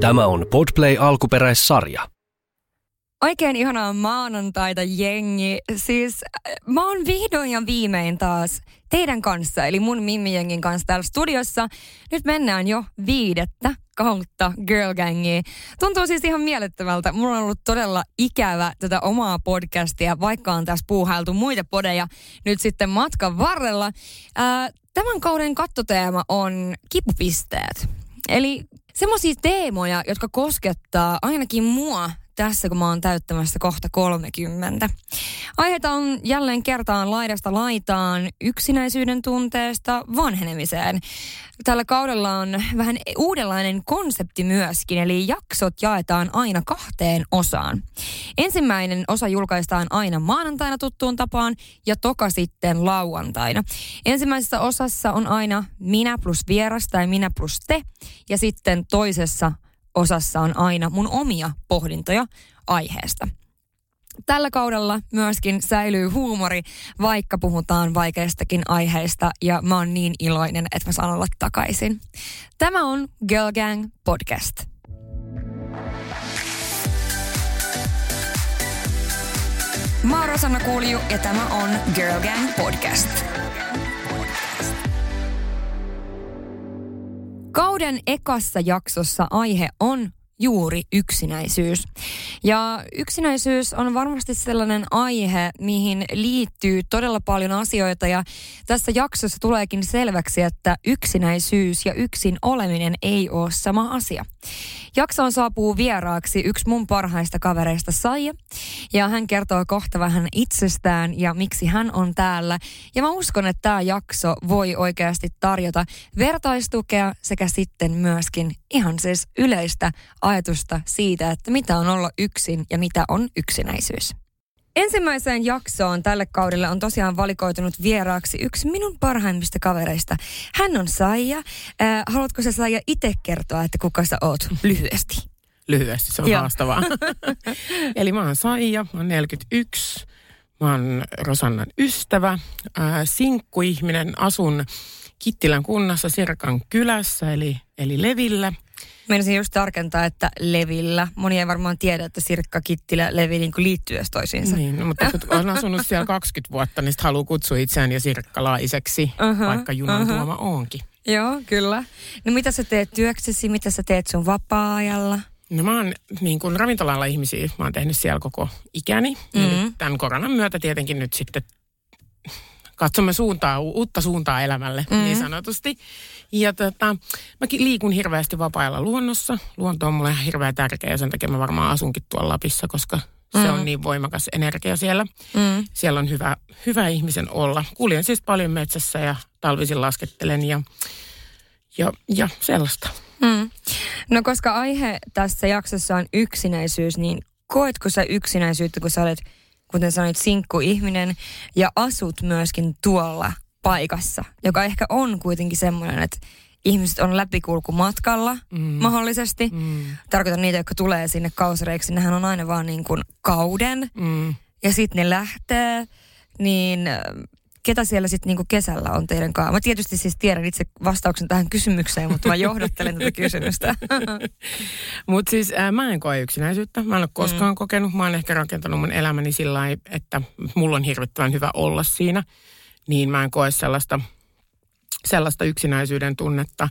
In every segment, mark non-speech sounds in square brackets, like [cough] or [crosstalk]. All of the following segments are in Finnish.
Tämä on Podplay alkuperäissarja. Oikein ihanaa maanantaita, jengi. Siis äh, mä oon vihdoin ja viimein taas teidän kanssa, eli mun Mimmi-jengin kanssa täällä studiossa. Nyt mennään jo viidettä kautta Girl Gangia. Tuntuu siis ihan mielettömältä. Mulla on ollut todella ikävä tätä omaa podcastia, vaikka on tässä puuhailtu muita podeja nyt sitten matkan varrella. Ää, tämän kauden kattoteema on kipupisteet. Eli semmoisia teemoja, jotka koskettaa ainakin mua tässä, kun mä oon täyttämässä kohta 30. Aiheita on jälleen kertaan laidasta laitaan yksinäisyyden tunteesta vanhenemiseen. Tällä kaudella on vähän uudenlainen konsepti myöskin, eli jaksot jaetaan aina kahteen osaan. Ensimmäinen osa julkaistaan aina maanantaina tuttuun tapaan ja toka sitten lauantaina. Ensimmäisessä osassa on aina minä plus vieras tai minä plus te ja sitten toisessa osassa on aina mun omia pohdintoja aiheesta. Tällä kaudella myöskin säilyy huumori, vaikka puhutaan vaikeistakin aiheista, ja mä oon niin iloinen, että mä saan olla takaisin. Tämä on Girl Gang Podcast. Mä oon Rosanna Kuuliju, ja tämä on Girl Gang Podcast. Kauden ekassa jaksossa aihe on juuri yksinäisyys. Ja yksinäisyys on varmasti sellainen aihe, mihin liittyy todella paljon asioita ja tässä jaksossa tuleekin selväksi, että yksinäisyys ja yksin oleminen ei ole sama asia. Jaksoon saapuu vieraaksi yksi mun parhaista kavereista Saija ja hän kertoo kohta vähän itsestään ja miksi hän on täällä. Ja mä uskon, että tämä jakso voi oikeasti tarjota vertaistukea sekä sitten myöskin ihan siis yleistä ajatusta siitä, että mitä on olla yksin ja mitä on yksinäisyys. Ensimmäiseen jaksoon tälle kaudelle on tosiaan valikoitunut vieraaksi yksi minun parhaimmista kavereista. Hän on Saija. Äh, haluatko sä Saija itse kertoa, että kuka sä oot lyhyesti? Lyhyesti, se on Joo. haastavaa. [laughs] Eli mä oon Saija, mä oon 41, mä oon Rosannan ystävä, äh, sinkkuihminen, asun Kittilän kunnassa Sirkan kylässä, eli, eli Levillä. Meinasin just tarkentaa, että Levillä. Moni ei varmaan tiedä, että Sirkka, Kittilä, Levi niin liittyy edes toisiinsa. Niin, no, mutta kun [laughs] olen asunut siellä 20 vuotta, niin haluaa kutsua itseään ja sirkkalaiseksi, Aha, vaikka junan aha. tuoma onkin. Joo, kyllä. No mitä sä teet työksesi, mitä sä teet sun vapaa-ajalla? No mä oon niin kuin ravintolalla ihmisiä, mä oon tehnyt siellä koko ikäni. Mm. Ja Mhm. nyt tämän koronan myötä tietenkin nyt sitten katsomme suuntaa, uutta suuntaa elämälle mm. niin sanotusti. Ja tota, mäkin liikun hirveästi vapaa-ajalla luonnossa. Luonto on mulle ihan hirveän tärkeä ja sen takia mä varmaan asunkin tuolla Lapissa, koska se Mm. on niin voimakas energia siellä. Mm. Siellä on hyvä, hyvä ihmisen olla. Kuljen siis paljon metsässä ja talvisin laskettelen ja, ja, ja sellaista. Mm. No koska aihe tässä jaksossa on yksinäisyys, niin koetko sä yksinäisyyttä, kun sä olet, kuten sanoit, sinkku-ihminen ja asut myöskin tuolla paikassa, joka ehkä on kuitenkin semmoinen, että ihmiset on läpikulkumatkalla mm. mahdollisesti. Mm, Tarkoitan niitä, jotka tulee sinne kausareiksi. Nehän on aina vaan niin kuin kauden mm. ja sitten ne lähtee. Niin ketä siellä sitten niinku kesällä on teidän kanssa? Mä tietysti siis tiedän itse vastauksen tähän kysymykseen, mutta mä johdattelen tätä [laughs] kysymystä. [laughs] Mutta siis ää, mä en koe yksinäisyyttä. Mä en ole koskaan mm. kokenut. Mä oon ehkä rakentanut mun elämäni sillä lailla, että mulla on hirvittävän hyvä olla siinä. Niin mä en koe sellaista, sellaista yksinäisyyden tunnetta.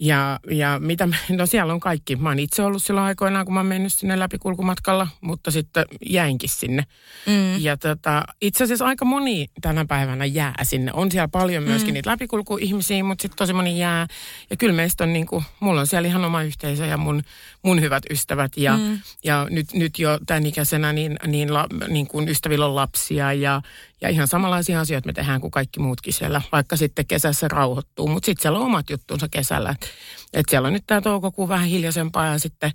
Ja, ja mitä, mä- no siellä on kaikki. Mä oon itse ollut silloin aikoinaan, kun mä oon mennyt sinne läpikulkumatkalla, mutta sitten jäinkin sinne. Mm. Ja tota, itse asiassa aika moni tänä päivänä jää sinne. On siellä paljon myöskin mm. niitä läpikulkuihmisiä, mutta sitten tosi moni jää. Ja kyllä meistä on niinku, mulla on siellä ihan oma yhteisö ja mun, mun hyvät ystävät. Ja, mm. ja nyt, nyt jo tämän ikäisenä niin, niin, la, niin kuin ystävillä on lapsia ja, ja ihan samanlaisia asioita me tehdään kuin kaikki muutkin siellä. Vaikka sitten kesässä rauhoittuu, mutta sitten siellä on omat juttunsa kesällä. Et, et siellä on nyt tämä toukokuu vähän hiljaisempaa ja sitten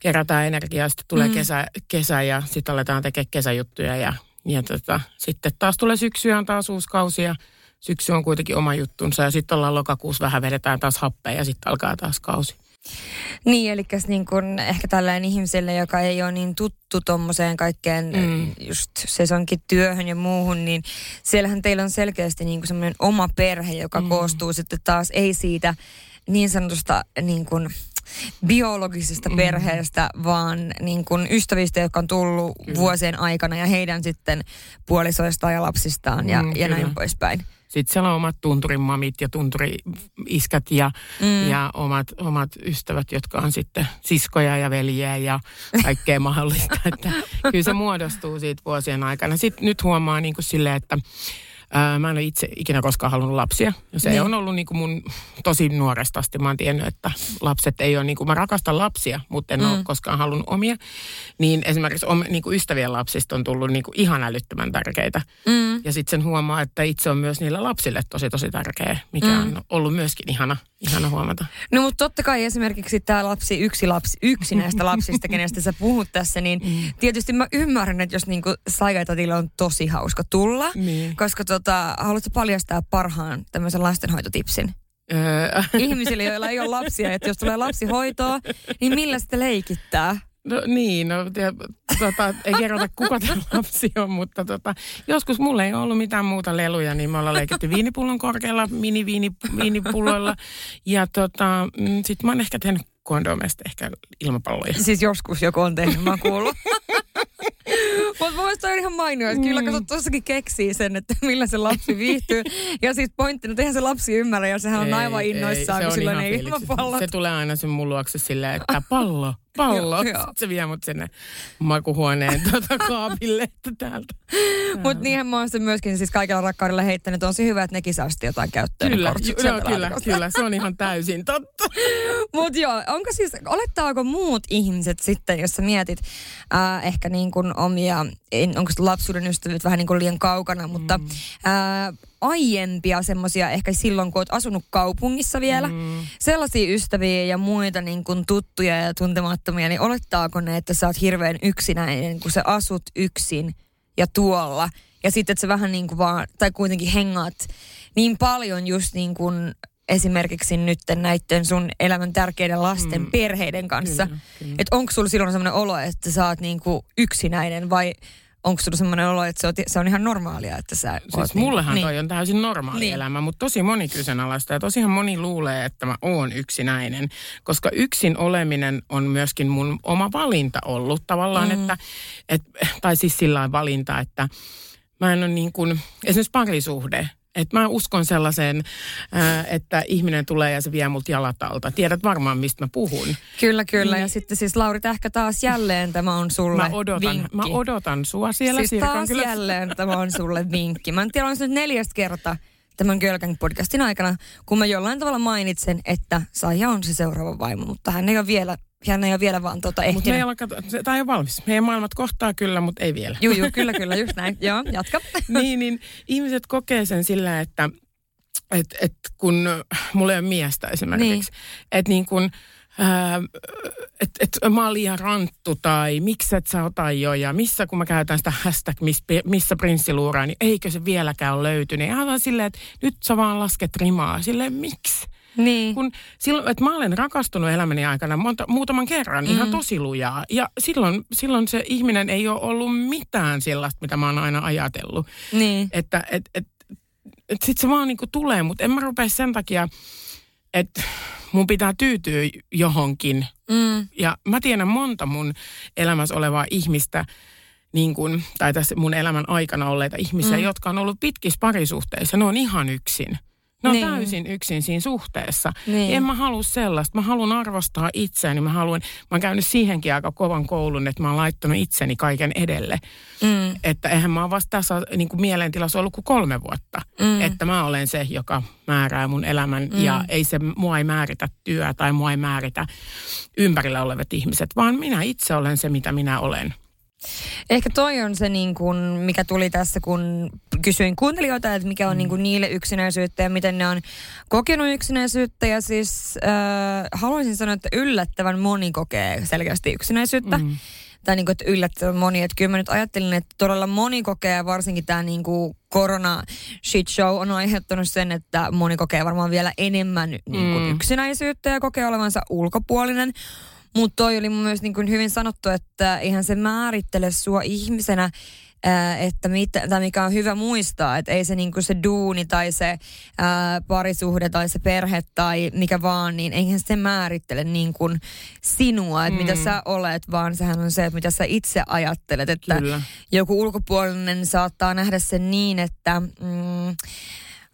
kerätään energiaa, sitten tulee mm. kesä, kesä ja sitten aletaan tekemään kesäjuttuja ja, ja tota, sitten taas tulee syksy ja on taas uusi kausi ja syksy on kuitenkin oma juttunsa ja sitten ollaan lokakuussa vähän vedetään taas happea ja sitten alkaa taas kausi. Niin, eli niin kun ehkä tällainen ihmiselle, joka ei ole niin tuttu tuommoiseen kaikkeen mm. just sesonkin työhön ja muuhun, niin siellähän teillä on selkeästi niin semmoinen oma perhe, joka mm. koostuu sitten taas ei siitä niin sanotusta niin kuin biologisesta mm. perheestä, vaan niin kuin ystävistä, jotka on tullut Kyllä. vuosien aikana ja heidän sitten puolisoistaan ja lapsistaan ja, mm, ja näin poispäin. Sitten siellä on omat tunturimamit ja tunturiiskät ja, mm. ja omat, omat ystävät, jotka on sitten siskoja ja veljiä ja kaikkea [laughs] mahdollista. Että kyllä se muodostuu siitä vuosien aikana. Sitten nyt huomaa niin kuin silleen, että Ää, mä en ole itse ikinä koskaan halunnut lapsia. Ja se niin. on ollut niin kuin mun tosi nuoresta asti. Mä oon tiennyt, että lapset ei ole, niin kuin, mä rakastan lapsia, mutta en mm. ole koskaan halunnut omia. Niin esimerkiksi om, niin kuin ystävien lapsista on tullut niin kuin ihan älyttömän tärkeitä. Mm. Ja sitten sen huomaa, että itse on myös niille lapsille tosi tosi tärkeä, mikä mm. on ollut myöskin ihana, ihana huomata. No mutta totta kai esimerkiksi tämä lapsi, yksi lapsi, yksi näistä lapsista, kenestä sä puhut tässä, niin mm. tietysti mä ymmärrän, että jos niinku Saigatatille on tosi hauska tulla, niin. koska to, tota, haluatko paljastaa parhaan tämmöisen lastenhoitotipsin? Öö. Ihmisille, joilla ei ole lapsia, että jos tulee lapsihoitoa, niin millä sitten leikittää? No niin, no ja, tota, ei kerrota kuka tämä lapsi on, mutta tota, joskus mulla ei ollut mitään muuta leluja, niin me ollaan leikitty viinipullon korkealla mini-viinipulloilla. Ja tota, mm, sitten mä oon ehkä tehnyt kondomesta ehkä ilmapalloja. Siis joskus joku on tehnyt, mä oon kuullut. [laughs] Mutta mun on ihan mainio, että kyllä mm. kato tossakin keksii sen, että millä se lapsi viihtyy. ja siis pointti, että eihän se lapsi ymmärrä ja sehän on ei, aivan innoissaan, ei, kun sillä on ilmapallot. Se tulee aina sen mun luokse silleen, että pallo, pallo. Sitten se vie mut sinne makuhuoneen [laughs] tuota kaapille, että täältä. Mutta niinhän mä oon se myöskin siis kaikella rakkaudella heittänyt. On se hyvä, että nekin saa sitten jotain käyttöön. Kyllä, joo, kyllä, kyllä, se on ihan täysin totta. [laughs] Mutta joo, onko siis, olettaako muut ihmiset sitten, jos sä mietit äh, ehkä niin kuin omia, onko lapsuuden ystävät vähän niin kuin liian kaukana, mutta mm. äh, aiempia semmoisia, ehkä silloin kun oot asunut kaupungissa vielä, mm. sellaisia ystäviä ja muita niin kuin tuttuja ja tuntemattomia, niin olettaako ne, että sä oot hirveän yksinäinen, kun sä asut yksin ja tuolla. Ja sitten, että sä vähän niin kuin vaan, tai kuitenkin hengaat niin paljon just niin kuin esimerkiksi nyt näiden sun elämän tärkeiden lasten mm. perheiden kanssa. Että onko sulla silloin sellainen olo, että sä oot niin kuin yksinäinen vai onko sulla semmoinen olo, että se on, se on ihan normaalia, että sä siis oot mullehan niin, toi on täysin normaali niin. elämä, mutta tosi moni kyseenalaista ja tosihan moni luulee, että mä oon yksinäinen, koska yksin oleminen on myöskin mun oma valinta ollut tavallaan, mm. että, et, tai siis sillä valinta, että mä en ole niin kuin, esimerkiksi parisuhde, et mä uskon sellaiseen, että ihminen tulee ja se vie multa jalat alta. Tiedät varmaan, mistä mä puhun. Kyllä, kyllä. Niin. Ja sitten siis Lauri Tähkä taas jälleen tämä on sulle mä odotan, vinkki. Mä odotan sua siellä. Siis taas kyllä... jälleen tämä on sulle vinkki. Mä en tiedä, on se nyt neljästä kertaa tämän Girl podcastin aikana, kun mä jollain tavalla mainitsen, että Saija on se seuraava vaimo, mutta hän ei ole vielä hän ei ole vielä vaan tuota ehtinyt. Mutta tämä ei ole valmis. Meidän maailmat kohtaa kyllä, mutta ei vielä. Joo, joo, kyllä, kyllä, just näin. Joo, jatka. [laughs] niin, niin ihmiset kokee sen sillä, että et, et kun mulla ei ole miestä esimerkiksi, niin. että niin kun, että et, mä oon liian ranttu tai miksi et sä ota jo ja missä kun mä käytän sitä hashtag miss, missä prinssi luuraa, niin eikö se vieläkään ole löytynyt. Ja aivan silleen, että nyt sä vaan lasket rimaa. Silleen miksi? Niin. Kun silloin, että mä olen rakastunut elämäni aikana monta, muutaman kerran mm. ihan tosi lujaa. Ja silloin, silloin se ihminen ei ole ollut mitään sellaista, mitä mä oon aina ajatellut. Niin. Että et, et, et sit se vaan niinku tulee, mutta en mä rupea sen takia, että mun pitää tyytyä johonkin. Mm. Ja mä tiedän monta mun elämässä olevaa ihmistä, niin kun, tai tässä mun elämän aikana olleita ihmisiä, mm. jotka on ollut pitkissä parisuhteissa. Ne on ihan yksin. Ne on niin. täysin yksin siinä suhteessa. Niin. En mä halua sellaista. Mä haluan arvostaa itseäni. Mä haluan, mä oon käynyt siihenkin aika kovan koulun, että mä oon laittanut itseni kaiken edelle. Mm. Että eihän mä oon vasta tässä niin kuin mielentilassa ollut kuin kolme vuotta. Mm. Että mä olen se, joka määrää mun elämän. Mm. Ja ei se, mua ei määritä työ tai mua ei määritä ympärillä olevat ihmiset, vaan minä itse olen se, mitä minä olen. Ehkä toi on se, niin kun, mikä tuli tässä, kun kysyin kuuntelijoita, että mikä on mm. niin kun niille yksinäisyyttä ja miten ne on kokenut yksinäisyyttä. Ja siis äh, haluaisin sanoa, että yllättävän moni kokee selkeästi yksinäisyyttä. Mm. Tai niin kuin, että yllättävän moni. Että kyllä mä nyt ajattelin, että todella moni kokee, varsinkin tämä niin kuin korona shit show on aiheuttanut sen, että moni kokee varmaan vielä enemmän niin kuin mm. yksinäisyyttä ja kokee olevansa ulkopuolinen. Mutta toi oli myös niin kuin hyvin sanottu, että ihan se määrittele sua ihmisenä, että mit, tai mikä on hyvä muistaa, että ei se niinku se duuni tai se ää, parisuhde tai se perhe tai mikä vaan, niin eihän se määrittele niin kuin sinua, että mm. mitä sä olet, vaan sehän on se, että mitä sä itse ajattelet, että Kyllä. joku ulkopuolinen saattaa nähdä sen niin, että... Mm,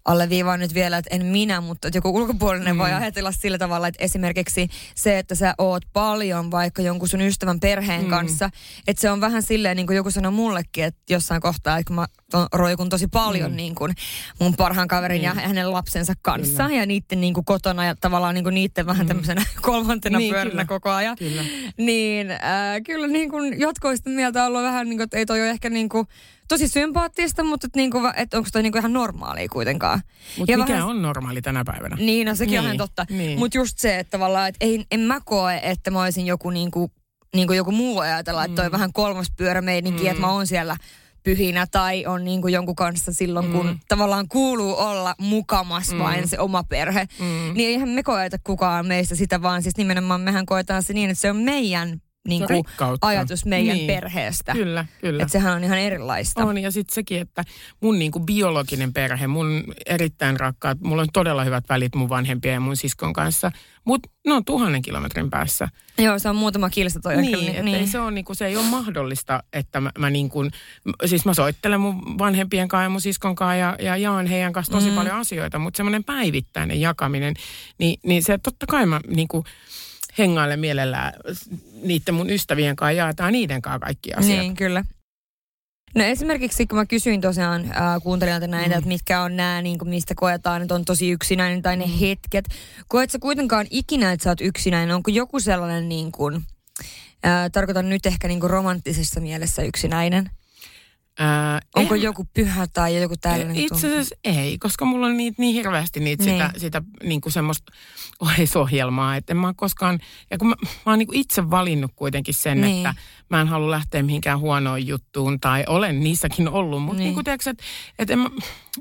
alleviivaan nyt vielä, että en minä, mutta että joku ulkopuolinen mm. voi ajatella sillä tavalla, että esimerkiksi se, että sä oot paljon vaikka jonkun sun ystävän perheen mm. kanssa, että se on vähän silleen, niin kuin joku sanoi mullekin, että jossain kohtaa, että kun mä roikun tosi paljon mm. niin kuin mun parhaan kaverin mm. ja hänen lapsensa kanssa kyllä. ja niiden niin kuin kotona ja tavallaan niin kuin niiden vähän mm. tämmöisenä [laughs] kolmantena niin, pyöränä koko ajan, kyllä. niin äh, kyllä niin kuin jotkoista mieltä ollut vähän niin kuin, että ei toi ole ehkä niin kuin tosi sympaattista, mutta et niinku, et onko toi niinku ihan normaalia kuitenkaan. Mutta mikä vähän, on normaali tänä päivänä? Niin, no sekin niin, on ihan totta. Niin. Mutta just se, että tavallaan, että ei, en mä koe, että mä olisin joku niinku, niinku joku muu ajatella, että toi mm. vähän kolmas pyörä meininki, mm. että mä oon siellä pyhinä tai on niin kuin jonkun kanssa silloin, kun mm. tavallaan kuuluu olla mukamas mm. vain se oma perhe. Mm. Niin eihän me koeta kukaan meistä sitä, vaan siis nimenomaan mehän koetaan se niin, että se on meidän niin kuin ajatus meidän niin. perheestä. Kyllä, kyllä. Että sehän on ihan erilaista. On ja sitten sekin, että mun niin kuin biologinen perhe, mun erittäin rakkaat, mulla on todella hyvät välit mun vanhempien ja mun siskon kanssa, mutta ne on tuhannen kilometrin päässä. Joo, se on muutama kilsa toi niin, ehkä. Niin, se, on, niin kuin, se ei ole mahdollista, että mä, mä niin kuin, siis mä soittelen mun vanhempien kanssa ja mun siskon kanssa ja, ja jaan heidän kanssa tosi mm. paljon asioita, mutta semmoinen päivittäinen jakaminen, niin, niin se totta kai mä niin kuin, hengaille mielellään niiden mun ystävien kanssa, jaetaan niiden kanssa kaikki asiat. Niin, kyllä. No esimerkiksi kun mä kysyin tosiaan äh, kuuntelijoilta näitä, mm. että mitkä on nämä, niin kuin mistä koetaan, että on tosi yksinäinen tai ne mm. hetket. Koet sä kuitenkaan ikinä, että sä oot yksinäinen? Onko joku sellainen, niin kuin, äh, tarkoitan nyt ehkä niin kuin romanttisessa mielessä yksinäinen? Ää, Onko en, joku pyhä tai joku tällainen? Itse asiassa ei, koska mulla on niitä, niin hirveästi niitä niin. sitä, sitä niin kuin semmoista oheisohjelmaa, että en mä koskaan, ja kun mä, mä oon niin kuin itse valinnut kuitenkin sen, niin. että mä en halua lähteä mihinkään huonoon juttuun, tai olen niissäkin ollut, mutta niin. niin kuin tiedätkö, että, että en mä,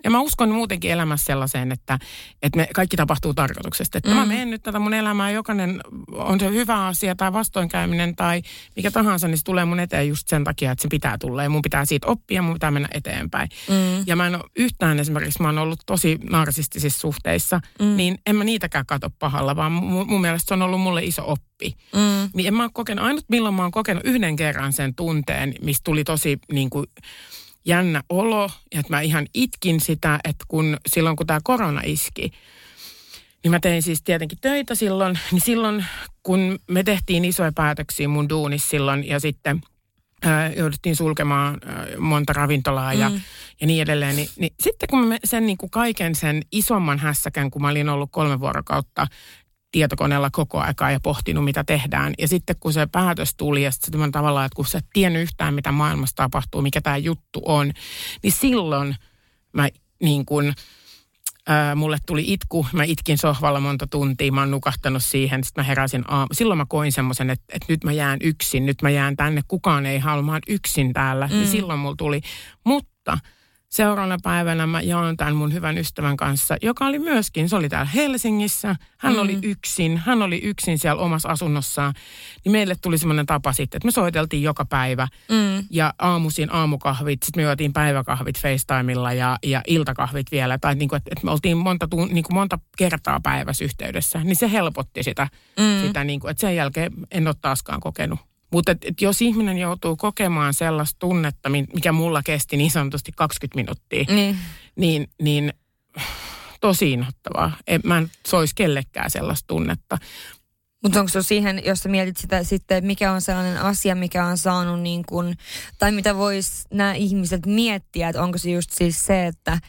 ja mä uskon muutenkin elämässä sellaiseen, että, että me kaikki tapahtuu tarkoituksesta. Että mm. mä menen nyt tätä mun elämää, jokainen on se hyvä asia tai vastoinkäyminen tai mikä tahansa, niin se tulee mun eteen just sen takia, että se pitää tulla ja mun pitää siitä oppia, mun pitää mennä eteenpäin. Mm. Ja mä en ole yhtään esimerkiksi, mä oon ollut tosi narsistisissa suhteissa, mm. niin en mä niitäkään kato pahalla, vaan mun, mun mielestä se on ollut mulle iso oppi. Mm. Niin en mä ole kokenut, ainut milloin mä oon kokenut yhden kerran sen tunteen, mistä tuli tosi niin kuin, jännä olo, että mä ihan itkin sitä, että kun silloin kun tämä korona iski, niin mä tein siis tietenkin töitä silloin, niin silloin kun me tehtiin isoja päätöksiä mun duunissa silloin ja sitten ää, jouduttiin sulkemaan ää, monta ravintolaa ja, mm. ja niin edelleen, niin, niin sitten kun mä sen niin kuin kaiken sen isomman hässäkän, kun mä olin ollut kolme vuorokautta tietokoneella koko aikaa ja pohtinut, mitä tehdään. Ja sitten kun se päätös tuli ja sitten tavallaan, että kun sä et tiennyt yhtään, mitä maailmassa tapahtuu, mikä tämä juttu on, niin silloin mä niin kuin, mulle tuli itku, mä itkin sohvalla monta tuntia, mä oon nukahtanut siihen, sitten mä heräsin aamu. Silloin mä koin semmoisen, että, että nyt mä jään yksin, nyt mä jään tänne, kukaan ei halua, mä oon yksin täällä. Mm. Niin silloin mulla tuli, mutta seuraavana päivänä mä jaan tämän mun hyvän ystävän kanssa, joka oli myöskin, se oli täällä Helsingissä. Hän mm. oli yksin, hän oli yksin siellä omassa asunnossaan. Niin meille tuli semmoinen tapa sitten, että me soiteltiin joka päivä. Mm. Ja aamuisin aamukahvit, sitten me juotiin päiväkahvit FaceTimella ja, ja iltakahvit vielä. Tai niin kuin, että, että me oltiin monta, niin kuin monta kertaa päivässä yhteydessä. Niin se helpotti sitä, mm. sitä niin kuin, että sen jälkeen en ole taaskaan kokenut mutta et, et jos ihminen joutuu kokemaan sellaista tunnetta, mikä mulla kesti niin sanotusti 20 minuuttia, niin, niin, niin tosi inhottavaa. En, mä en soisi kellekään sellaista tunnetta. Mutta onko se siihen, jos sä mietit sitä sitten, mikä on sellainen asia, mikä on saanut niin kuin, tai mitä vois nämä ihmiset miettiä, että onko se just siis se, että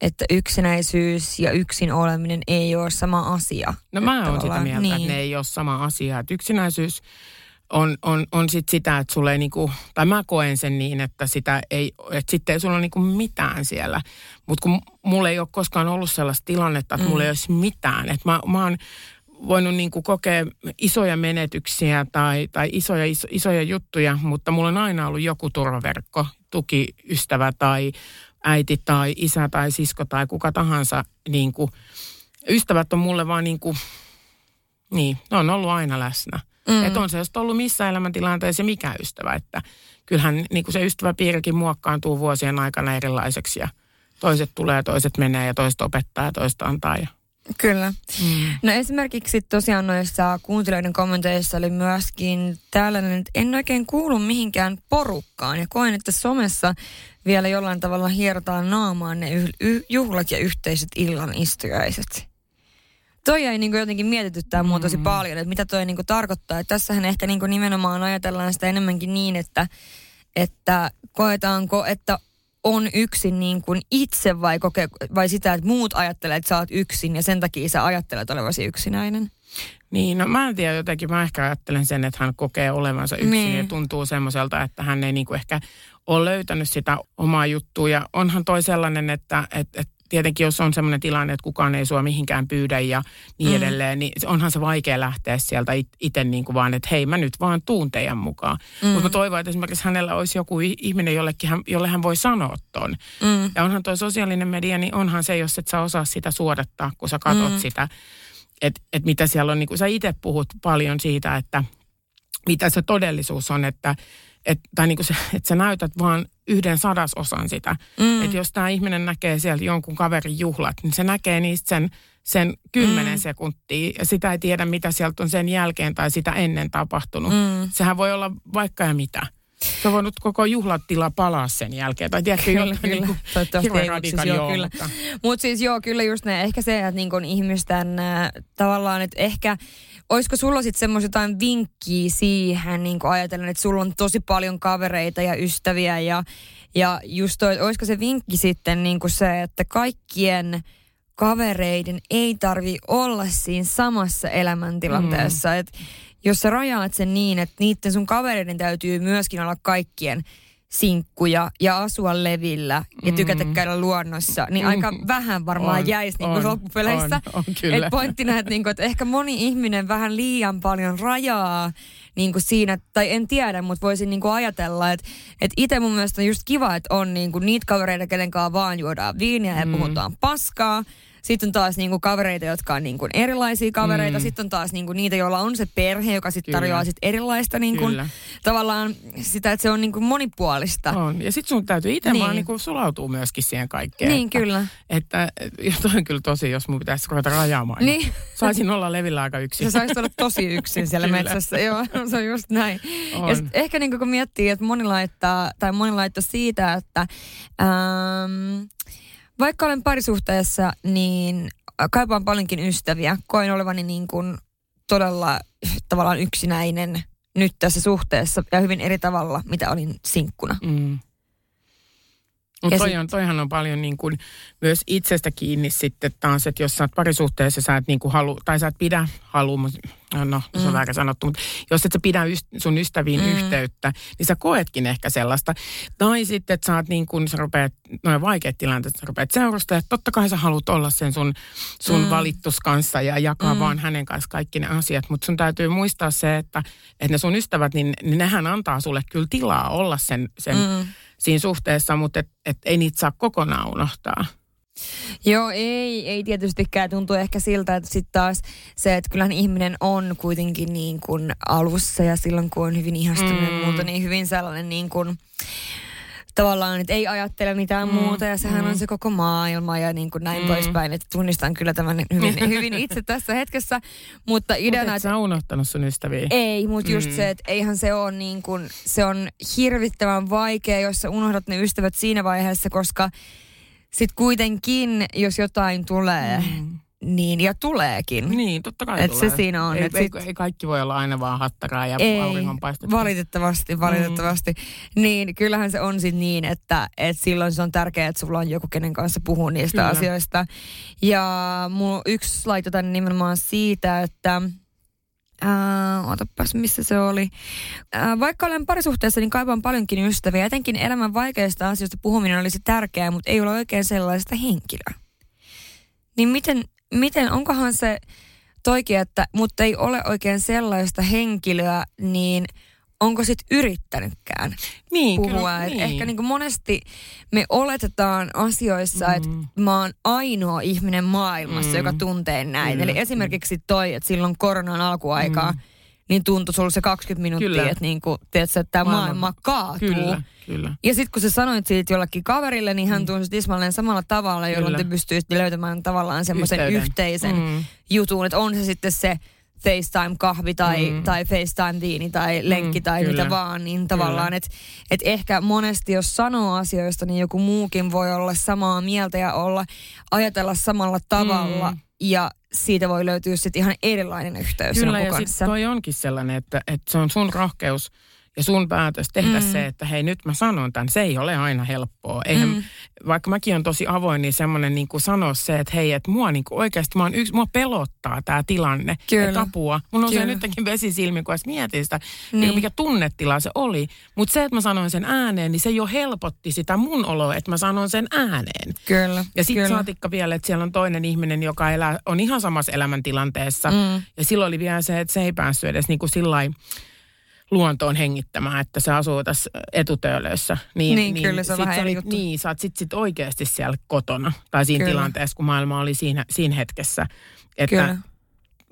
että yksinäisyys ja yksin oleminen ei ole sama asia. No mä oon sitä mieltä, niin. että ne ei ole sama asia. Että yksinäisyys on, on, on sit sitä, että sulle ei niinku, tai mä koen sen niin, että sitä ei, että sitten ei sulla ole niinku mitään siellä. Mutta kun mulla ei ole koskaan ollut sellaista tilannetta, että mm. mulla ei olisi mitään. Että mä, mä oon voinut niinku kokea isoja menetyksiä tai, tai isoja, iso, isoja juttuja, mutta mulla on aina ollut joku turvaverkko, tukiystävä tai äiti tai isä tai sisko tai kuka tahansa. Niinku, ystävät on mulle vaan niinku, niin, ne on ollut aina läsnä. Mm. Että on se just ollut missä elämäntilanteessa mikä ystävä. Että kyllähän niin kuin se ystäväpiirikin muokkaantuu vuosien aikana erilaiseksi ja toiset tulee, toiset menee ja toiset opettaa ja toiset antaa. Ja... Kyllä. Mm. No esimerkiksi tosiaan noissa kuuntelijoiden kommenteissa oli myöskin tällainen, että en oikein kuulu mihinkään porukkaan ja koen, että somessa vielä jollain tavalla hierotaan naamaan ne y- y- juhlat ja yhteiset illan istujaiset. Toi ei niin jotenkin mietityttää mua tosi mm. paljon, että mitä toi niin tarkoittaa. Että tässähän ehkä niin nimenomaan ajatellaan sitä enemmänkin niin, että, että koetaanko, että on yksin niin kuin itse vai, koke, vai sitä, että muut ajattelee, että sä oot yksin ja sen takia sä ajattelet olevasi yksinäinen? Niin, no mä en tiedä jotenkin, mä ehkä ajattelen sen, että hän kokee olevansa yksin niin. ja tuntuu semmoiselta, että hän ei niin kuin ehkä ole löytänyt sitä omaa juttua ja onhan toi sellainen, että, että, että tietenkin jos on sellainen tilanne, että kukaan ei sua mihinkään pyydä ja niin mm. edelleen, niin onhan se vaikea lähteä sieltä itse niin kuin vaan, että hei mä nyt vaan tuun teidän mukaan. Mm. Mutta mä toivon, että esimerkiksi hänellä olisi joku ihminen, jollekin hän, jolle hän voi sanoa ton. Mm. Ja onhan tuo sosiaalinen media, niin onhan se, jos et sä osaa sitä suodattaa, kun sä katot mm. sitä, että et mitä siellä on, niin kuin sä itse puhut paljon siitä, että mitä se todellisuus on, että et, tai niin kuin se, että sä näytät vaan yhden sadasosan sitä. Mm. Että jos tämä ihminen näkee siellä jonkun kaverin juhlat, niin se näkee niistä sen, sen kymmenen mm. sekuntia ja sitä ei tiedä, mitä sieltä on sen jälkeen tai sitä ennen tapahtunut. Mm. Sehän voi olla vaikka ja mitä. Se on voinut koko juhlatila palaa sen jälkeen. Tai tiedätkö, kyllä, kyllä. Niin kuin, hirveän siis joo, kyllä. Mutta Mut siis joo, kyllä just ne, ehkä se, että niin ihmisten äh, tavallaan, että ehkä olisiko sulla sitten semmoista jotain vinkkiä siihen, niin kuin ajatellen, että sulla on tosi paljon kavereita ja ystäviä ja, ja just toi, olisiko se vinkki sitten niin kuin se, että kaikkien kavereiden ei tarvi olla siinä samassa elämäntilanteessa. Mm. Et jos sä rajaat sen niin, että niiden sun kavereiden täytyy myöskin olla kaikkien sinkkuja ja asua levillä ja tykätä mm. käydä luonnossa, niin aika vähän varmaan on, jäisi niin kuin loppupeleissä. On, on, kyllä. Et pointtina, että, niin kuin, että ehkä moni ihminen vähän liian paljon rajaa niin kuin siinä, tai en tiedä, mutta voisin niin kuin ajatella, että, että itse mun mielestä on just kiva, että on niin kuin niitä kavereita, kenen vaan juodaan viiniä ja mm. puhutaan paskaa. Sitten on taas niinku kavereita, jotka on niinku erilaisia kavereita. Mm. Sitten on taas niinku niitä, joilla on se perhe, joka sitten tarjoaa sit erilaista niinku, tavallaan sitä, että se on niinku monipuolista. On. Ja sitten sun täytyy itse niin. vaan niinku sulautua myöskin siihen kaikkeen. Niin, että, kyllä. Että, ja toi on kyllä tosi, jos mun pitäisi ruveta rajaamaan. Niin. niin saisin olla levillä aika yksin. Sä saisit olla tosi yksin siellä metsässä. Joo, [laughs] se on just näin. On. Ja ehkä niinku kun miettii, että moni laittaa, tai moni laittaa siitä, että... Ähm, vaikka olen parisuhteessa, niin kaipaan paljonkin ystäviä. Koen olevani niin kuin todella tavallaan yksinäinen nyt tässä suhteessa ja hyvin eri tavalla, mitä olin sinkkuna. Mm. Mutta toi on, toihan on paljon niin kuin myös itsestä kiinni sitten taas, että jos sä oot parisuhteessa, sä et niin kuin halu, tai sä et pidä halu, no se on mm. väärin sanottu, mutta jos et sä pidä yst, sun ystäviin mm. yhteyttä, niin sä koetkin ehkä sellaista. Tai sitten, että sä oot niin kuin, sä rupeat, noin vaikeat tilanteet, sä rupeat seurasta, että totta kai sä haluat olla sen sun, sun mm. valittus kanssa ja jakaa mm. vaan hänen kanssa kaikki ne asiat, mutta sun täytyy muistaa se, että, että ne sun ystävät, niin, niin nehän antaa sulle kyllä tilaa olla sen, sen mm siinä suhteessa, mutta et, et ei niitä saa kokonaan unohtaa. Joo, ei, ei tietystikään. Tuntuu ehkä siltä, että sitten taas se, että kyllähän ihminen on kuitenkin niin kuin alussa ja silloin kun on hyvin ihastunut mm. ja muuta, niin hyvin sellainen niin kuin, tavallaan, että ei ajattele mitään mm, muuta ja sehän mm. on se koko maailma ja niin kuin näin mm. poispäin. Että tunnistan kyllä tämän hyvin, [laughs] hyvin itse tässä hetkessä. Mutta ideana... Mutta unohtanut sun ystäviä? Ei, mutta mm. just se, että eihän se ole niin kuin, se on hirvittävän vaikea, jos sä unohdat ne ystävät siinä vaiheessa, koska sitten kuitenkin, jos jotain tulee, mm niin, ja tuleekin. Niin, totta kai Et tulee. se siinä on. Ei, ei, sit... ei kaikki voi olla aina vaan hattaraa ja ei, auringonpaistetta. valitettavasti, valitettavasti. Mm. Niin, kyllähän se on sitten niin, että et silloin se on tärkeää, että sulla on joku, kenen kanssa puhuu niistä Kyllä. asioista. Ja mun yksi laito tänne nimenomaan siitä, että... Äh, otapas, missä se oli. Äh, vaikka olen parisuhteessa, niin kaipaan paljonkin ystäviä. Etenkin elämän vaikeista asioista puhuminen olisi tärkeää, mutta ei ole oikein sellaista henkilöä. Niin miten, miten, onkohan se toikin, että mutta ei ole oikein sellaista henkilöä, niin onko sit yrittänytkään niin, puhua? Kyllä, niin. Ehkä niin kuin monesti me oletetaan asioissa, mm. että mä oon ainoa ihminen maailmassa, mm. joka tuntee näin. Mm. Eli esimerkiksi toi, että silloin koronan alkuaikaa mm niin tuntui sulla se 20 minuuttia, Kyllä. että niinku, tiedätkö, että tämä Maailma- maailma kaatuu. Kyllä, kyllä. Ja sitten kun sä sanoit siitä jollekin kaverille, niin hän tunsi tismalleen samalla tavalla, jolloin Kyllä. te pystyisit löytämään tavallaan semmoisen Yhteyden. yhteisen Mm. jutun, että on se sitten se FaceTime-kahvi tai, Mm. tai FaceTime-viini tai lenkki Mm, tai kyllä. mitä vaan, niin tavallaan, että et ehkä monesti jos sanoo asioista, niin joku muukin voi olla samaa mieltä ja olla, ajatella samalla tavalla Mm. ja siitä voi löytyä sitten ihan erilainen yhteys Kyllä, ja sitten toi onkin sellainen, että, että se on sun rohkeus ja sun päätös tehdä Mm. se, että hei nyt mä sanon tämän. Se ei ole aina helppoa. Eihän, Mm. Vaikka mäkin on tosi avoin, niin semmoinen niin sanoa se, että hei, että mua niin kuin oikeasti, mä oon yksi, mua pelottaa tämä tilanne. Kyllä. Että apua. Mulla on se nytkin vesi silmi, kun edes mietin sitä, Niin. niin. mikä tunnetila se oli. Mutta se, että mä sanoin sen ääneen, niin se jo helpotti sitä mun oloa, että mä sanoin sen ääneen. Kyllä, Ja sitten saatikka vielä, että siellä on toinen ihminen, joka elää, on ihan samassa elämäntilanteessa. Mm. Ja silloin oli vielä se, että se ei päässyt edes niin kuin sillai luontoon hengittämään, että se asuu tässä etutöölössä. Niin, kyllä, se on sit vähän eri juttu. Niin, sä oot sit, sit oikeasti siellä kotona. Tai siinä Kyllä. tilanteessa, kun maailma oli siinä, siinä hetkessä. Että, Kyllä.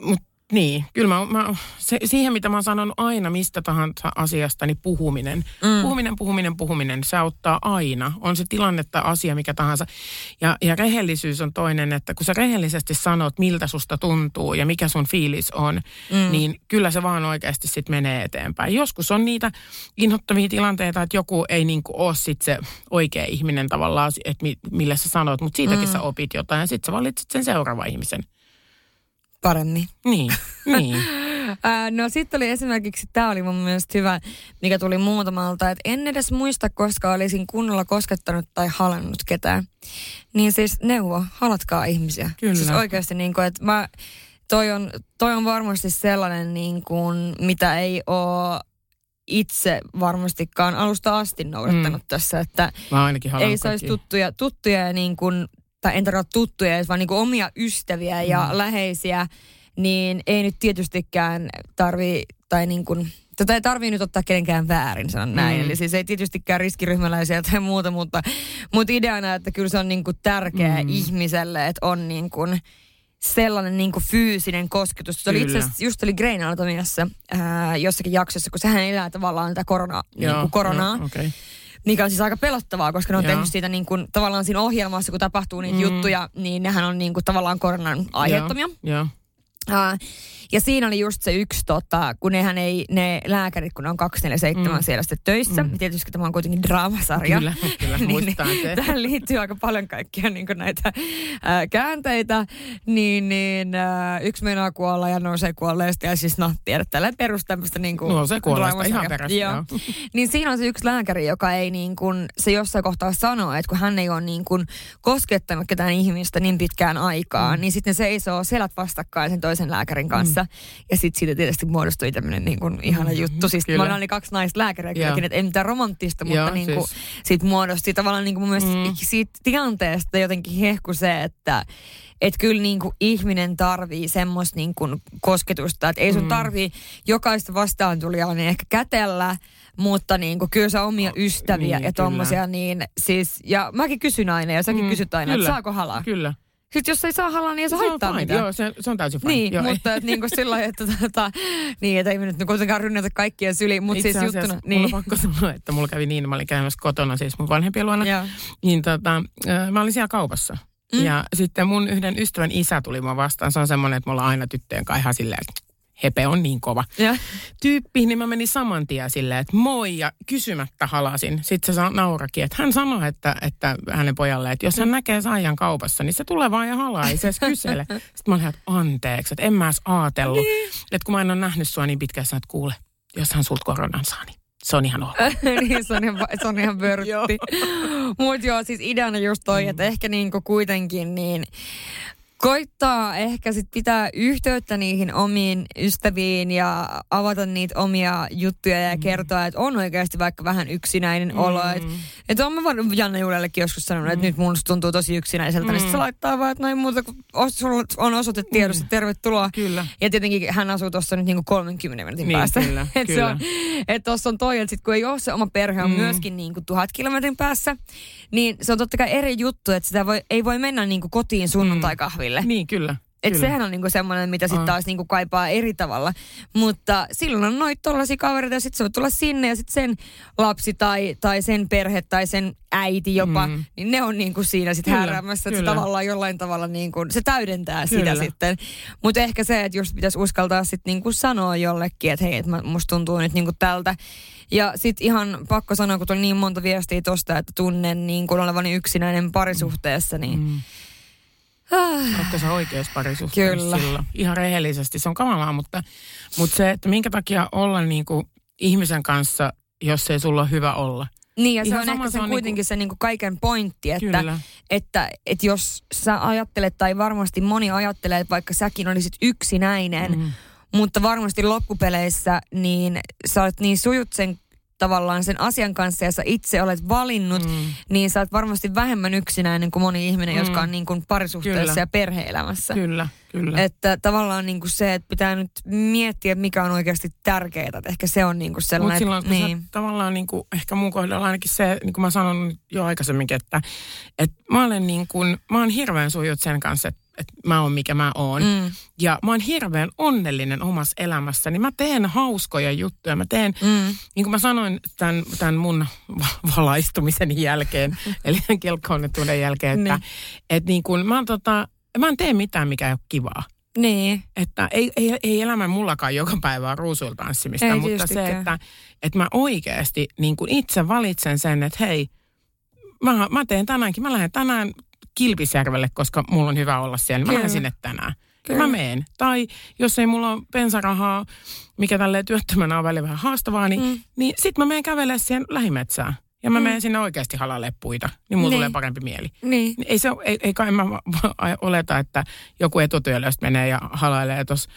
Mut, niin, kyllä mä, mä se, siihen mitä mä oon sanonut aina mistä tahansa asiasta, niin puhuminen. Mm. Puhuminen, puhuminen, puhuminen, se auttaa aina. On se tilanne tai asia mikä tahansa. Ja, ja rehellisyys on toinen, että kun sä rehellisesti sanot, miltä susta tuntuu ja mikä sun fiilis on, mm. niin kyllä se vaan oikeasti sit menee eteenpäin. Joskus on niitä inhottavia tilanteita, että joku ei niinku ole sit se oikea ihminen tavallaan, että mi, mille sä sanot, mutta siitäkin mm. sä opit jotain ja sitten sä valitset sen seuraavan ihmisen. Paremmin. Niin, niin. [laughs] Ää, no sitten oli esimerkiksi, tämä oli mun mielestä hyvä, mikä tuli muutamalta, että en edes muista, koska olisin kunnolla koskettanut tai halannut ketään. Niin siis neuvo, halatkaa ihmisiä. Kyllä. Siis oikeasti niin kuin, että mä, toi on, toi on varmasti sellainen niin kuin, mitä ei ole itse varmastikaan alusta asti noudattanut mm. tässä, että ei kaikki. tuttuja, tuttuja ja niin kuin, tai en tarkoita tuttuja, vaan niin kuin omia ystäviä ja Mm. läheisiä, niin ei nyt tietystikään tarvi, tai niin kuin, tätä ei tarvii nyt ottaa kenenkään väärin, sanon näin. Mm. Eli siis ei tietystikään riskiryhmäläisiä tai muuta, mutta, mutta ideana, että kyllä se on niin kuin tärkeä Mm. ihmiselle, että on niin kuin sellainen niin kuin fyysinen kosketus. Se oli itse asiassa, just oli Grain Anatomiassa ää, jossakin jaksossa, kun sehän elää tavallaan tätä korona, niin kuin koronaa Joo, okay. Mikä on siis aika pelottavaa, koska ne on Joo. tehnyt siitä niin kuin, tavallaan siinä ohjelmassa, kun tapahtuu niitä mm. Juttuja, niin nehän on niin kuin, tavallaan koronan aiheuttamia. Joo. Uh, ja siinä oli just se yksi, tota, kun nehän ei, ne lääkärit, kun ne on 247 mm. Siellä sitten töissä, mm. Tietysti tämä on kuitenkin draamasarja. Kyllä, kyllä, [laughs] niin, se. tähän liittyy aika paljon kaikkia niin näitä ää, käänteitä, niin, niin ää, yksi meinaa kuolla ja nousee kuolleesti, ja siis no, tiedät, tällä perus tämmöistä niin kuin Nousee kuolleesta draamasarja. ihan perästä, Joo. joo. [laughs] Niin siinä on se yksi lääkäri, joka ei niin kuin, se jossain kohtaa sanoo, että kun hän ei ole niin kuin koskettanut ketään ihmistä niin pitkään aikaa, mm. niin sitten se seisoo selät vastakkain sen toisen lääkärin kanssa. Mm. Ja sitten siitä tietysti muodostui tämmöinen niin kuin ihana Mm, juttu. Siis kyllä. mä olin kaksi naista lääkäriä, Joo. että ei mitään romanttista, mutta Joo, niin kuin, siis. siitä muodostui tavallaan niin kuin mun mielestä Mm. siitä tilanteesta jotenkin hehku se, että että kyllä niin kuin ihminen tarvii semmoista niin kuin kosketusta, että ei sun Mm. tarvii jokaista vastaantulijaa niin ehkä kätellä, mutta niin kuin kyllä sä omia ystäviä niin, ja tommosia, niin siis, ja mäkin kysyn aina ja säkin Mm, kysyt aina, että saako halaa. Kyllä. Sitten jos ei saa halaa, niin ei se, Se haittaa fine. mitään. Joo, se, se on täysin fine. Niin, Joo, mutta et niin kuin sillä lailla, että tota, niin, että ei me nyt kuitenkaan rynnätä kaikkia syliin, mutta siis asiassa juttuna. Mulla Niin. on pakko sanoa, että mulla kävi niin, mä olin käymässä kotona siis mun vanhempien luona. Joo. Niin tota, mä olin siellä kaupassa. Mm. Mm. Ja sitten mun yhden ystävän isä tuli mua vastaan. Se on semmoinen, että mulla on aina tyttöjen kanssa ihan silleen, että hepe on niin kova Ja. tyyppi, niin mä menin saman tien silleen, että moi ja kysymättä halasin. Sitten se naurakin, että hän sanoi, että, että hänen pojalle, että jos hän näkee saajan kaupassa, niin se tulee vaan ja halaa, ei se edes kysele. [laughs] Sitten mä olin, että anteeksi, että en mä edes ajatellut. Että kun mä en ole nähnyt sua niin pitkään, että kuule, jos hän sulta koronan saa, niin se on ihan ok. [laughs] niin se on ihan, se on ihan vörtti. [laughs] Mutta joo, siis ideana just toi, että ehkä niinku kuitenkin niin koittaa ehkä sit pitää yhteyttä niihin omiin ystäviin ja avata niitä omia juttuja ja kertoa, että on oikeasti vaikka vähän yksinäinen olo. Että et on mä varmaan Janne Juulellekin joskus sanonut, että nyt mun tuntuu tosi yksinäiseltä, mm. niin se laittaa vaan, että noin muuta, sulla on osoite tiedossa, tervetuloa. Kyllä. Ja tietenkin hän asuu tuossa nyt niinku 30 minuutin Niin, päästä. [laughs] kyllä, et se kyllä. on, että tuossa on toi, että sit kun ei ole se oma perhe, on mm. Mm. myöskin niinku tuhat kilometrin päässä, niin se on totta kai eri juttu, että sitä voi, ei voi mennä niinku kotiin sunnuntai-kahville. Niin, kyllä. Et Kyllä. sehän on niinku semmoinen, mitä sitten taas niinku kaipaa eri tavalla. Mutta silloin on noita tollaisia kavereita ja sitten se voi tulla sinne ja sitten sen lapsi tai, tai sen perhe tai sen äiti jopa, Mm. niin ne on niinku siinä sitten Kyllä, hääräämässä. Että se tavallaan jollain tavalla niinku, se täydentää Kyllä. sitä sitten. Mutta ehkä se, että just pitäisi uskaltaa sitten niinku sanoa jollekin, että hei, että mä- musta tuntuu nyt niinku tältä. Ja sitten ihan pakko sanoa, kun tuli niin monta viestiä tosta, että tunnen niin kuin olevani yksinäinen parisuhteessa, niin Mm. Ah, Oletko sä oikeassa parisuhteessa Kyllä. silloin? Ihan rehellisesti, se on kamalaa, mutta, mutta se, että minkä takia olla niin kuin ihmisen kanssa, jos ei sulla ole hyvä olla. Niin ja se Ihan on sama ehkä se se on kuitenkin niinku- se niinku kaiken pointti, että, Kyllä. että, että jos sä ajattelet, tai varmasti moni ajattelee, että vaikka säkin olisit yksinäinen, Mm. mutta varmasti loppupeleissä niin sä olet niin sujut sen tavallaan sen asian kanssa ja sä itse olet valinnut, Mm. niin sä oot varmasti vähemmän yksinäinen kuin moni ihminen, Mm. jotka on niin kuin parisuhteessa Kyllä. ja perhe-elämässä. Kyllä, kyllä. Että tavallaan niin kuin se, että pitää nyt miettiä, mikä on oikeasti tärkeää. Että ehkä se on niin kuin sellainen, silloin, kun niin. sä tavallaan niin kuin, ehkä mun kohdalla ainakin se, niin kuin mä sanon jo aikaisemminkin, että, että mä olen niin kuin, mä oon hirveän sujut sen kanssa, että, että mä oon mikä mä oon. Mm, Ja mä oon hirveän onnellinen omassa elämässäni. Mä teen hauskoja juttuja. Mä teen, mm, niin kuin mä sanoin tämän, tämän mun va- valaistumisen jälkeen, [laughs] eli kelkkaonnettuuden jälkeen, että Niin. et niin kuin, mä, tota, mä en tee mitään, mikä ei ole kivaa. niin. Että ei, ei, ei elämä mullakaan joka päivä ole ruusuilla tanssimista, Ei mutta se, että, että mä oikeasti niin kuin itse valitsen sen, että hei, mä, mä teen tänäänkin, mä lähden tänään Kilpisjärvelle, koska mulla on hyvä olla siellä. Mä Kyllä. lähden sinne tänään. Kyllä. Mä meen. Tai jos ei mulla ole bensarahaa, mikä tälleen työttömänä on välillä vähän haastavaa, niin, Mm. niin sit mä menen kävelemään siihen lähimetsään. Ja mä Mm. menen sinne oikeasti halalle puita, niin mulla Niin. tulee parempi mieli. Niin. Niin Ei, se, ei, ei kai mä oleta, että joku etutyöläistä menee ja halailee tuossa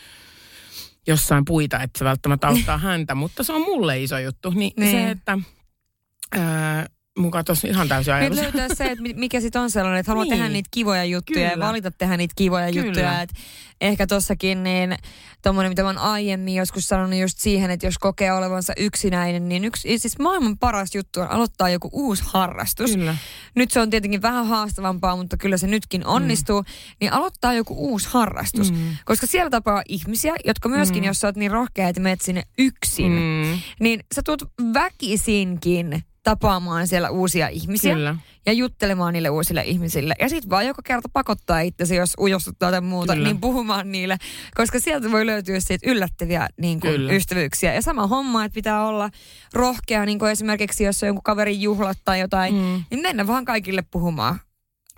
jossain puita, että se välttämättä auttaa [laughs] häntä, mutta se on mulle iso juttu. Niin, Niin. niin. se, että ää, mun katosi ihan täysin Nyt ajatus. löytää se, että mi- mikä sitten on sellainen, että haluaa Niin. tehdä niitä kivoja juttuja ja Kyllä. valita tehdä niitä kivoja Kyllä. juttuja. Et ehkä tossakin niin tommonen, mitä mä oon aiemmin joskus sanonut just siihen, että jos kokee olevansa yksinäinen, niin yksi, siis maailman paras juttu on aloittaa joku uusi harrastus. Kyllä. Nyt se on tietenkin vähän haastavampaa, mutta kyllä se nytkin onnistuu. Mm. Niin aloittaa joku uusi harrastus. Mm. Mm. Koska siellä tapaa ihmisiä, jotka myöskin, mm. Mm. jos sä oot niin rohkea, että menet sinne yksin, mm. Mm, niin sä tulet väkisinkin tapaamaan siellä uusia ihmisiä kyllä. ja juttelemaan niille uusille ihmisille. Ja sitten vaan joka kerta pakottaa itsesi, jos ujostuttaa tai muuta, Kyllä. niin puhumaan niille. Koska sieltä voi löytyä siitä yllättäviä niin kuin, Kyllä. ystävyyksiä. Ja sama homma, että pitää olla rohkea, niin kuin esimerkiksi jos on jonkun kaverin juhlat tai jotain, Mm. niin mennä vaan kaikille puhumaan.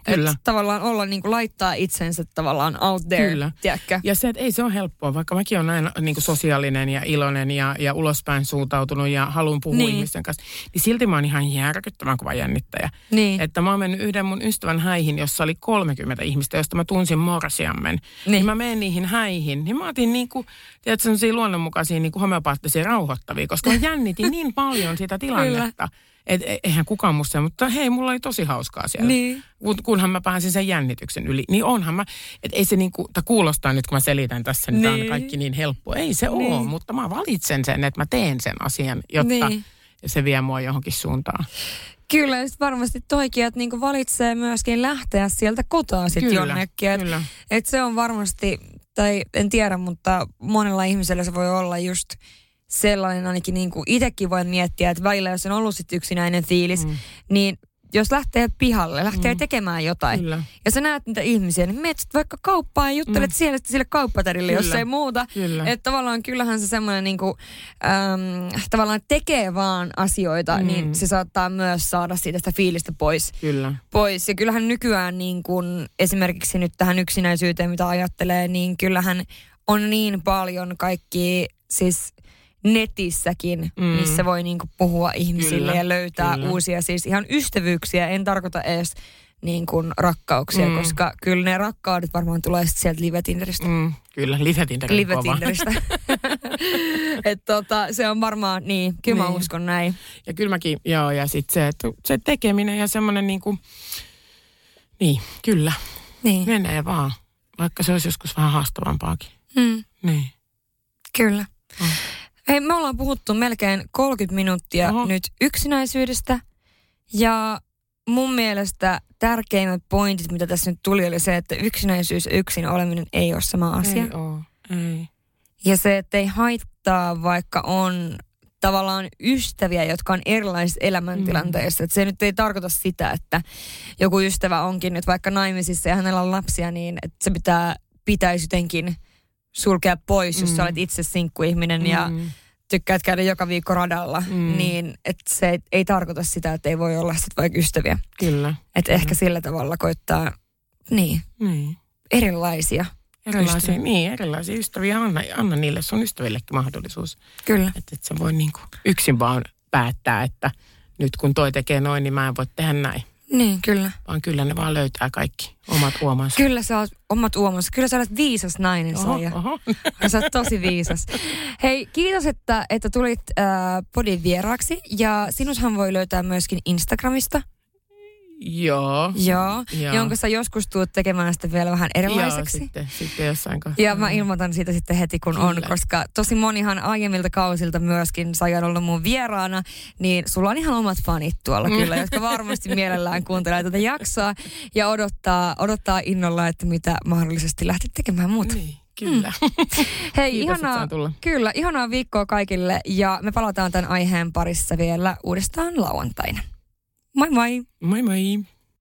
Kyllä. Et tavallaan olla niin kuin laittaa itsensä tavallaan out there, Kyllä. tiedätkö? Ja se, että ei se ole helppoa, vaikka mäkin olen näin niin kuin sosiaalinen ja iloinen ja, ja ulospäin suuntautunut ja haluan puhua Niin. niin. ihmisten kanssa, niin silti mä oon ihan järkyttävän kova jännittäjä. Niin. Että mä oon mennyt yhden mun ystävän häihin, jossa oli 30 ihmistä, josta mä tunsin morsiammen. Niin. Niin. niin mä menen niihin häihin, niin mä otin niinku, tiedätkö, sellaisia luonnonmukaisia niinku homeopaattisia rauhoittavia, koska mä jännitin niin paljon sitä tilannetta. Että eihän kukaan musta, mutta hei, mulla oli tosi hauskaa siellä. Niin. Kun, kunhan mä pääsin sen jännityksen yli, niin onhan mä, että ei se niinku, kuulostaa nyt kun mä selitän tässä, niin, niin. On kaikki niin helppoa. Ei se Niin. ole, mutta mä valitsen sen, että mä teen sen asian, jotta Niin. se vie mua johonkin suuntaan. Kyllä, ja varmasti toikin, että niinku valitsee myöskin lähteä sieltä kotoa sitten jonnekin. Et, kyllä. et se on varmasti, tai en tiedä, mutta monella ihmisellä se voi olla just sellainen ainakin niin kuin itsekin voin miettiä, että välillä jos on ollut sit yksinäinen fiilis, mm. niin jos lähtee pihalle, lähtee mm. tekemään jotain, Kyllä. ja sä näet niitä ihmisiä, niin menet vaikka kauppaan ja juttelet mm. Siellä sille kauppatarille, jos ei muuta. Kyllä. Että tavallaan kyllähän se semmoinen niinku, äm, tavallaan tekee vaan asioita, mm. Mm. niin se saattaa myös saada siitä sitä fiilistä pois. Kyllä. pois. Ja kyllähän nykyään niin kun, esimerkiksi nyt tähän yksinäisyyteen, mitä ajattelee, niin kyllähän on niin paljon kaikki siis netissäkin, mm. Missä voi niin kuin puhua ihmisille Kyllä, ja löytää kyllä. uusia siis ihan ystävyyksiä. En tarkoita edes niin kuin rakkauksia, mm. Koska kyllä ne rakkaudet varmaan tulee sieltä live-tinderistä. Mm, kyllä, live-Tinder live kova. Tinderistä. [laughs] Et tota, se on varmaan, niin, kyllä mä Niin. uskon näin. Ja kyllä mäkin, joo, ja sitten se, että se tekeminen ja semmoinen niin kuin, niin, kyllä, Niin. menee vaan. Vaikka se olisi joskus vähän haastavampaakin. Mm. Niin. Kyllä. Mm. Hei, me ollaan puhuttu melkein 30 minuuttia Oho. nyt yksinäisyydestä. Ja mun mielestä tärkeimmät pointit, mitä tässä nyt tuli, oli se, että yksinäisyys ja yksin oleminen ei ole sama asia. Ei oo, ei. Ja se, että ei haittaa, vaikka on tavallaan ystäviä, jotka on erilaisissa elämäntilanteissa. Mm. Se nyt ei tarkoita sitä, että joku ystävä onkin nyt vaikka naimisissa ja hänellä on lapsia, niin että se pitää, pitäisi jotenkin sulkea pois, jos mm. sä olet itse sinkkuihminen mm. ja tykkäät käydä joka viikko radalla, mm. niin että se ei, ei tarkoita sitä, että ei voi olla sit vaikka ystäviä. Kyllä. Että ehkä sillä tavalla koittaa, niin, Niin. erilaisia. Erilaisia, Ystäviä. niin, erilaisia ystäviä. Anna, anna niille sun ystävillekin mahdollisuus. Kyllä. Että et sä voi niinku yksin vaan päättää, että nyt kun toi tekee noin, niin mä en voi tehdä näin. Niin, kyllä. Vaan kyllä ne vaan löytää kaikki omat uomansa. Kyllä sä oot omat uomassa. Kyllä sä olet viisas nainen, Oho, Saija. oho. [laughs] Sä oot tosi viisas. Hei, kiitos, että, että tulit äh, podin vieraaksi. Ja sinushan voi löytää myöskin Instagramista. Joo. Joo. Joo. Jonka sä joskus tuut tekemään sitä vielä vähän erilaiseksi. Joo, sitten, sitten jossain kohtaa. Ja mä ilmoitan siitä sitten heti, kun on, Kyllä. koska tosi monihan aiemmilta kausilta myöskin sai ollut mun vieraana, niin sulla on ihan omat fanit tuolla Mm. kyllä, jotka varmasti mielellään kuuntelee tätä jaksoa ja odottaa, odottaa innolla, että mitä mahdollisesti lähtet tekemään muuta. Niin, kyllä. [laughs] Hei, Kiitos, ihanaa, tulla. kyllä, ihanaa viikkoa kaikille ja me palataan tämän aiheen parissa vielä uudestaan lauantaina. Moi moi! Moi moi.